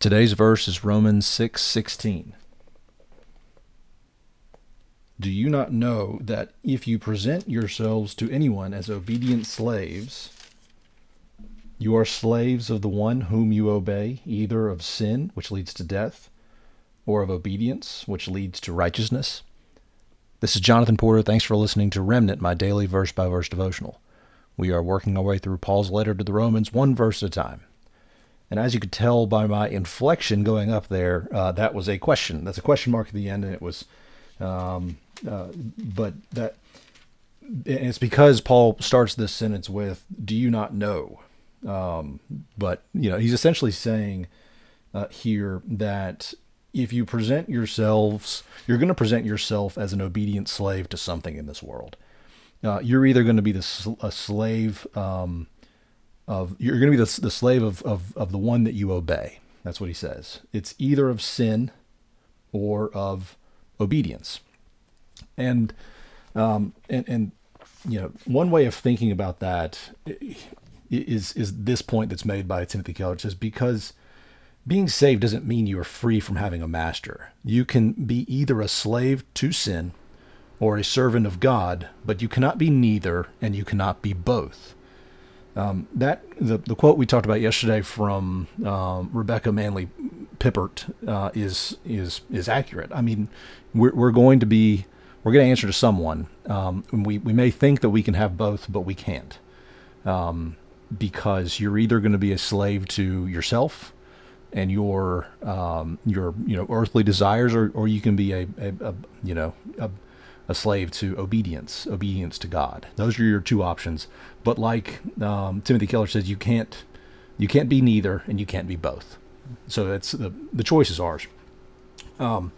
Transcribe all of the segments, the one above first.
Today's verse is Romans 6:16. Do you not know that if you present yourselves to anyone as obedient slaves, you are slaves of the one whom you obey, either of sin, which leads to death, or of obedience, which leads to righteousness? This is Jonathan Porter. Thanks for listening to Remnant, my daily verse by verse devotional. We are working our way through Paul's letter to the Romans one verse at a time. And as you could tell by my inflection going up there, uh, that was a question. That's a question mark at the end, and it was, um, uh, but that, it's because Paul starts this sentence with, "Do you not know?" Um, but you know, he's essentially saying uh, here that if you present yourselves, you're going to present yourself as an obedient slave to something in this world. Uh, you're either going to be the, a slave. Um, of you're going to be the, the slave of, of, of the one that you obey. That's what he says. It's either of sin or of obedience. And um, and and you know one way of thinking about that is is this point that's made by Timothy Keller. It says because being saved doesn't mean you are free from having a master. You can be either a slave to sin or a servant of God, but you cannot be neither and you cannot be both. Um, that the, the quote we talked about yesterday from um, Rebecca Manley Pippert uh, is is is accurate. I mean, we're we're going to be we're going to answer to someone. Um, we we may think that we can have both, but we can't, um, because you're either going to be a slave to yourself and your um, your you know earthly desires, or or you can be a, a, a you know a a slave to obedience, obedience to God. Those are your two options. But like um, Timothy Keller says, you can't you can't be neither, and you can't be both. So that's the the choice is ours. Um,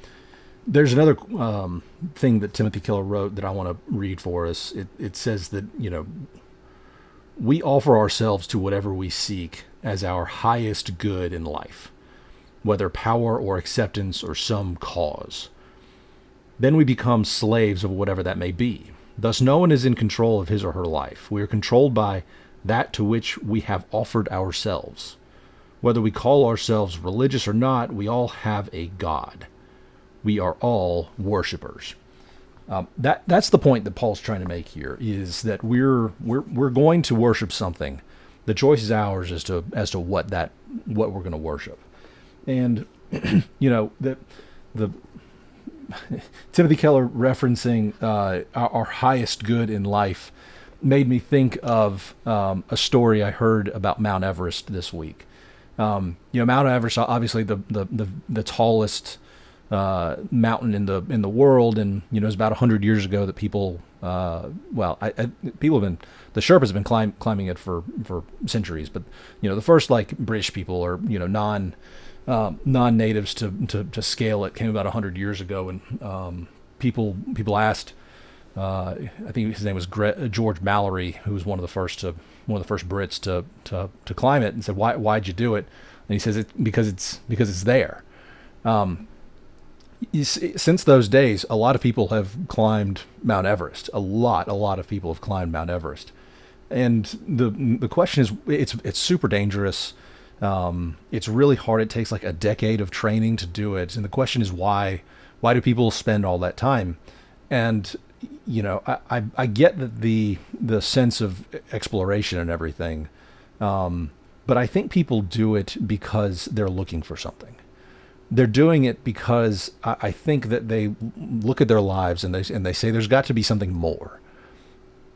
there's another um, thing that Timothy Keller wrote that I want to read for us. It, it says that you know we offer ourselves to whatever we seek as our highest good in life, whether power or acceptance or some cause. Then we become slaves of whatever that may be. Thus, no one is in control of his or her life. We are controlled by that to which we have offered ourselves. Whether we call ourselves religious or not, we all have a God. We are all worshippers. Um, that that's the point that Paul's trying to make here is that we're we're we're going to worship something. The choice is ours as to as to what that what we're going to worship, and you know the the Timothy Keller referencing uh, our, our, highest good in life made me think of um, a story I heard about Mount Everest this week. Um, you know, Mount Everest, obviously the the the, the tallest uh, mountain in the in the world, and you know, it's about hundred years ago that people, uh, well, I, I, people have been the Sherpas have been climb, climbing it for for centuries, but you know, the first like British people or you know non um, non-natives to, to, to scale it came about 100 years ago and um, people people asked uh, I think his name was Gre- George Mallory who was one of the first to one of the first Brits to, to, to climb it and said why why'd you do it? And he says it because it's because it's there. Um, see, since those days a lot of people have climbed Mount Everest. A lot a lot of people have climbed Mount Everest. And the the question is it's it's super dangerous um, it's really hard. It takes like a decade of training to do it. And the question is why? Why do people spend all that time? And you know, I, I, I get that the the sense of exploration and everything, um, but I think people do it because they're looking for something. They're doing it because I, I think that they look at their lives and they and they say there's got to be something more.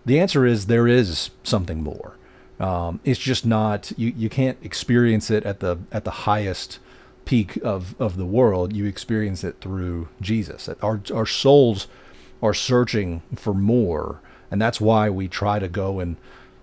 The answer is there is something more. Um, it's just not you, you can't experience it at the at the highest peak of, of the world. You experience it through Jesus. Our our souls are searching for more, and that's why we try to go and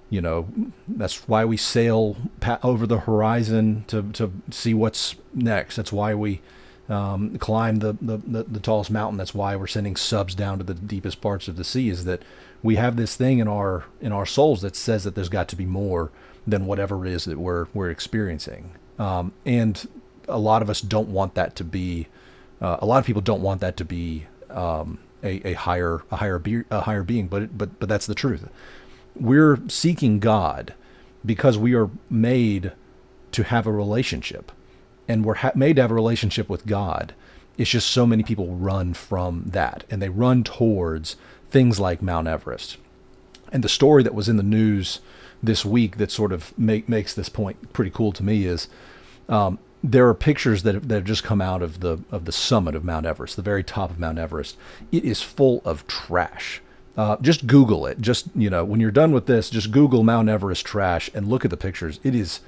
you know that's why we sail over the horizon to to see what's next. That's why we um, climb the, the, the, the tallest mountain. That's why we're sending subs down to the deepest parts of the sea. Is that we have this thing in our in our souls that says that there's got to be more than whatever it is that we're we're experiencing. Um, and a lot of us don't want that to be. Uh, a lot of people don't want that to be um, a, a higher a higher be- a higher being, but but but that's the truth. We're seeking God because we are made to have a relationship and we're ha- made to have a relationship with God. It's just so many people run from that and they run towards things like Mount Everest. And the story that was in the news this week that sort of make, makes this point pretty cool to me is um, there are pictures that have, that have just come out of the of the summit of Mount Everest, the very top of Mount Everest. It is full of trash. Uh, just Google it. Just you know, when you're done with this, just Google Mount Everest trash and look at the pictures. It is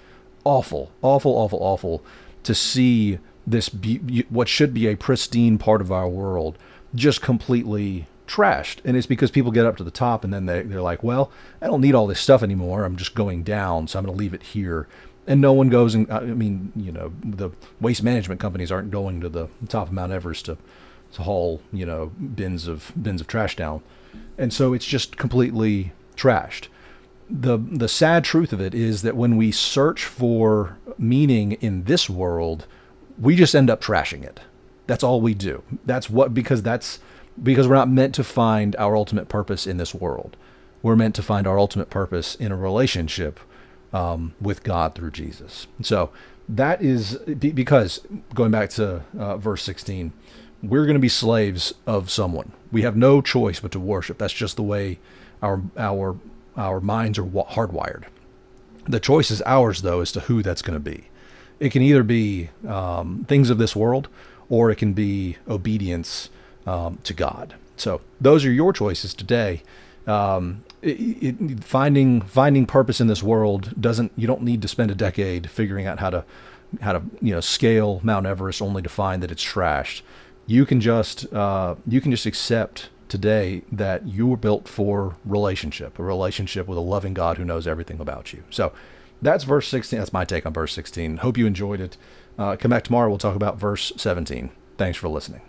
awful, awful, awful, awful to see this be- what should be a pristine part of our world just completely trashed. And it's because people get up to the top and then they, they're like, well, I don't need all this stuff anymore. I'm just going down, so I'm going to leave it here and no one goes and uh, I mean, you know, the waste management companies aren't going to the top of Mount Everest to to haul, you know, bins of bins of trash down. And so it's just completely trashed. The the sad truth of it is that when we search for meaning in this world, we just end up trashing it. That's all we do. That's what because that's because we're not meant to find our ultimate purpose in this world. We're meant to find our ultimate purpose in a relationship um, with God through Jesus. So that is because going back to uh, verse 16, we're going to be slaves of someone. We have no choice but to worship. That's just the way our our our minds are hardwired. The choice is ours, though, as to who that's going to be. It can either be um, things of this world, or it can be obedience um, to God. So those are your choices today. Um, it, it, finding finding purpose in this world doesn't you don't need to spend a decade figuring out how to how to you know scale Mount Everest only to find that it's trashed. You can just uh, you can just accept today that you were built for relationship, a relationship with a loving God who knows everything about you. So that's verse 16. That's my take on verse 16. Hope you enjoyed it. Uh, come back tomorrow. We'll talk about verse 17. Thanks for listening.